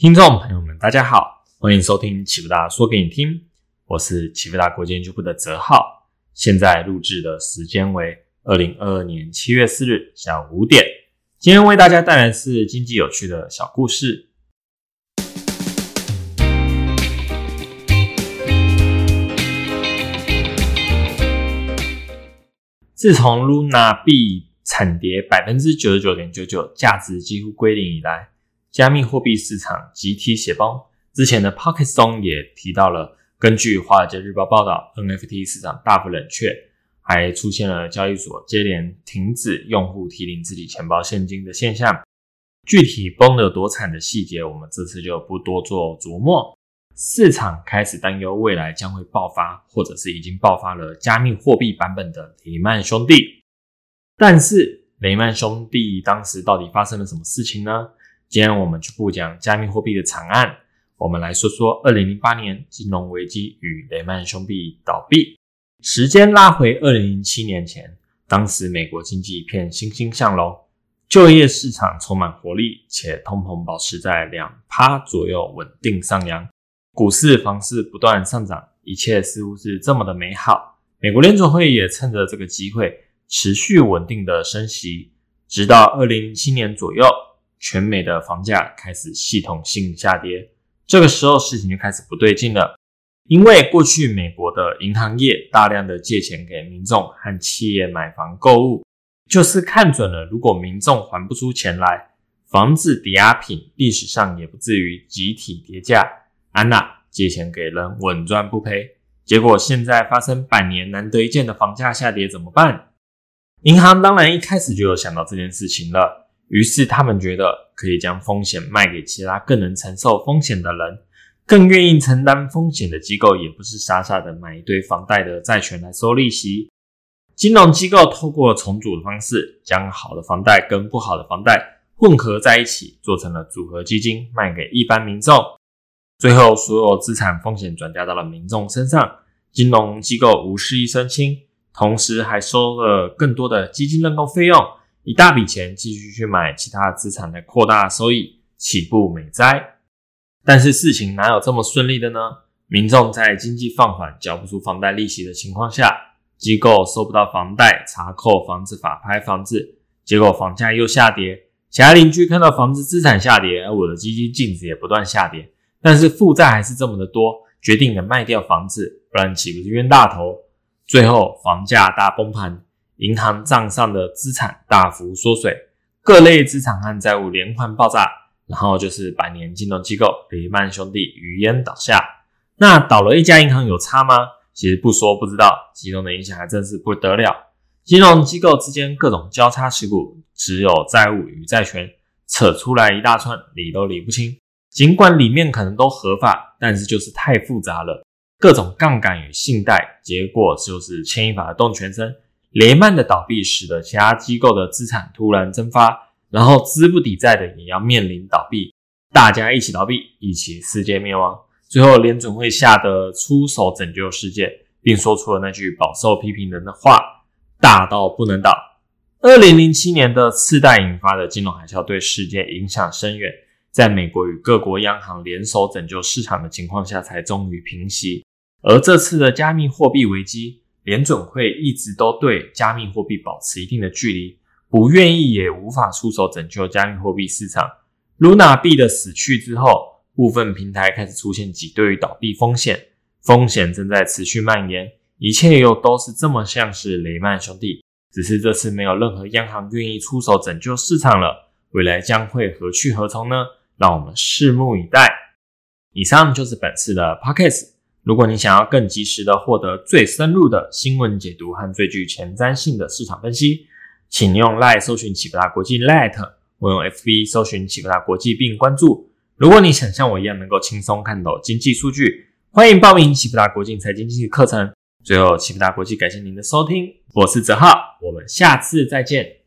听众朋友们，大家好，欢迎收听启福大说给你听，我是启福大国际研究部的泽浩，现在录制的时间为二零二二年七月四日下午五点。今天为大家带来是经济有趣的小故事。自从 Luna 币惨跌百分之九十九点九九，价值几乎归零以来。加密货币市场集体血崩。之前的 Pocket Song 也提到了，根据《华尔街日报》报道，NFT 市场大幅冷却，还出现了交易所接连停止用户提领自己钱包现金的现象。具体崩了多惨的细节，我们这次就不多做琢磨。市场开始担忧未来将会爆发，或者是已经爆发了加密货币版本的雷曼兄弟。但是雷曼兄弟当时到底发生了什么事情呢？今天我们就不讲加密货币的惨案，我们来说说二零零八年金融危机与雷曼兄弟倒闭。时间拉回二零零七年前，当时美国经济一片欣欣向荣，就业市场充满活力，且通膨保持在两趴左右稳定上扬，股市、房市不断上涨，一切似乎是这么的美好。美国联储会也趁着这个机会持续稳定的升息，直到二零零七年左右。全美的房价开始系统性下跌，这个时候事情就开始不对劲了。因为过去美国的银行业大量的借钱给民众和企业买房购物，就是看准了，如果民众还不出钱来，房子抵押品历史上也不至于集体跌价。安娜借钱给人稳赚不赔，结果现在发生百年难得一见的房价下跌，怎么办？银行当然一开始就有想到这件事情了。于是他们觉得可以将风险卖给其他更能承受风险的人，更愿意承担风险的机构，也不是傻傻的买一堆房贷的债权来收利息。金融机构透过重组的方式，将好的房贷跟不好的房贷混合在一起，做成了组合基金，卖给一般民众。最后，所有资产风险转嫁到了民众身上，金融机构无事一身轻，同时还收了更多的基金认购费用。一大笔钱继续去买其他资产来扩大收益，起步美哉。但是事情哪有这么顺利的呢？民众在经济放缓、缴不出房贷利息的情况下，机构收不到房贷，查扣房子、法拍房子，结果房价又下跌。其他邻居看到房子资产下跌，而我的基金净值也不断下跌，但是负债还是这么的多，决定了卖掉房子，不然岂不是冤大头？最后房价大崩盘。银行账上的资产大幅缩水，各类资产和债务连环爆炸，然后就是百年金融机构雷曼兄弟余烟倒下。那倒了一家银行有差吗？其实不说不知道，其中的影响还真是不得了。金融机构之间各种交叉持股，只有债务与债权，扯出来一大串，理都理不清。尽管里面可能都合法，但是就是太复杂了，各种杠杆与信贷，结果就是牵一发动全身。雷曼的倒闭使得其他机构的资产突然蒸发，然后资不抵债的也要面临倒闭，大家一起倒闭，一起世界灭亡。最后联准会吓得出手拯救世界，并说出了那句饱受批评人的话：“大到不能倒。”二零零七年的次贷引发的金融海啸对世界影响深远，在美国与各国央行联手拯救市场的情况下，才终于平息。而这次的加密货币危机。联准会一直都对加密货币保持一定的距离，不愿意也无法出手拯救加密货币市场。Luna 币的死去之后，部分平台开始出现挤兑与倒闭风险，风险正在持续蔓延。一切又都是这么像是雷曼兄弟，只是这次没有任何央行愿意出手拯救市场了。未来将会何去何从呢？让我们拭目以待。以上就是本次的 Podcast。如果你想要更及时的获得最深入的新闻解读和最具前瞻性的市场分析，请用 Line 搜寻启福大国际 Line，或用 FB 搜寻启福大国际并关注。如果你想像我一样能够轻松看懂经济数据，欢迎报名启福大国际财经经济课程。最后，启福大国际感谢您的收听，我是泽浩，我们下次再见。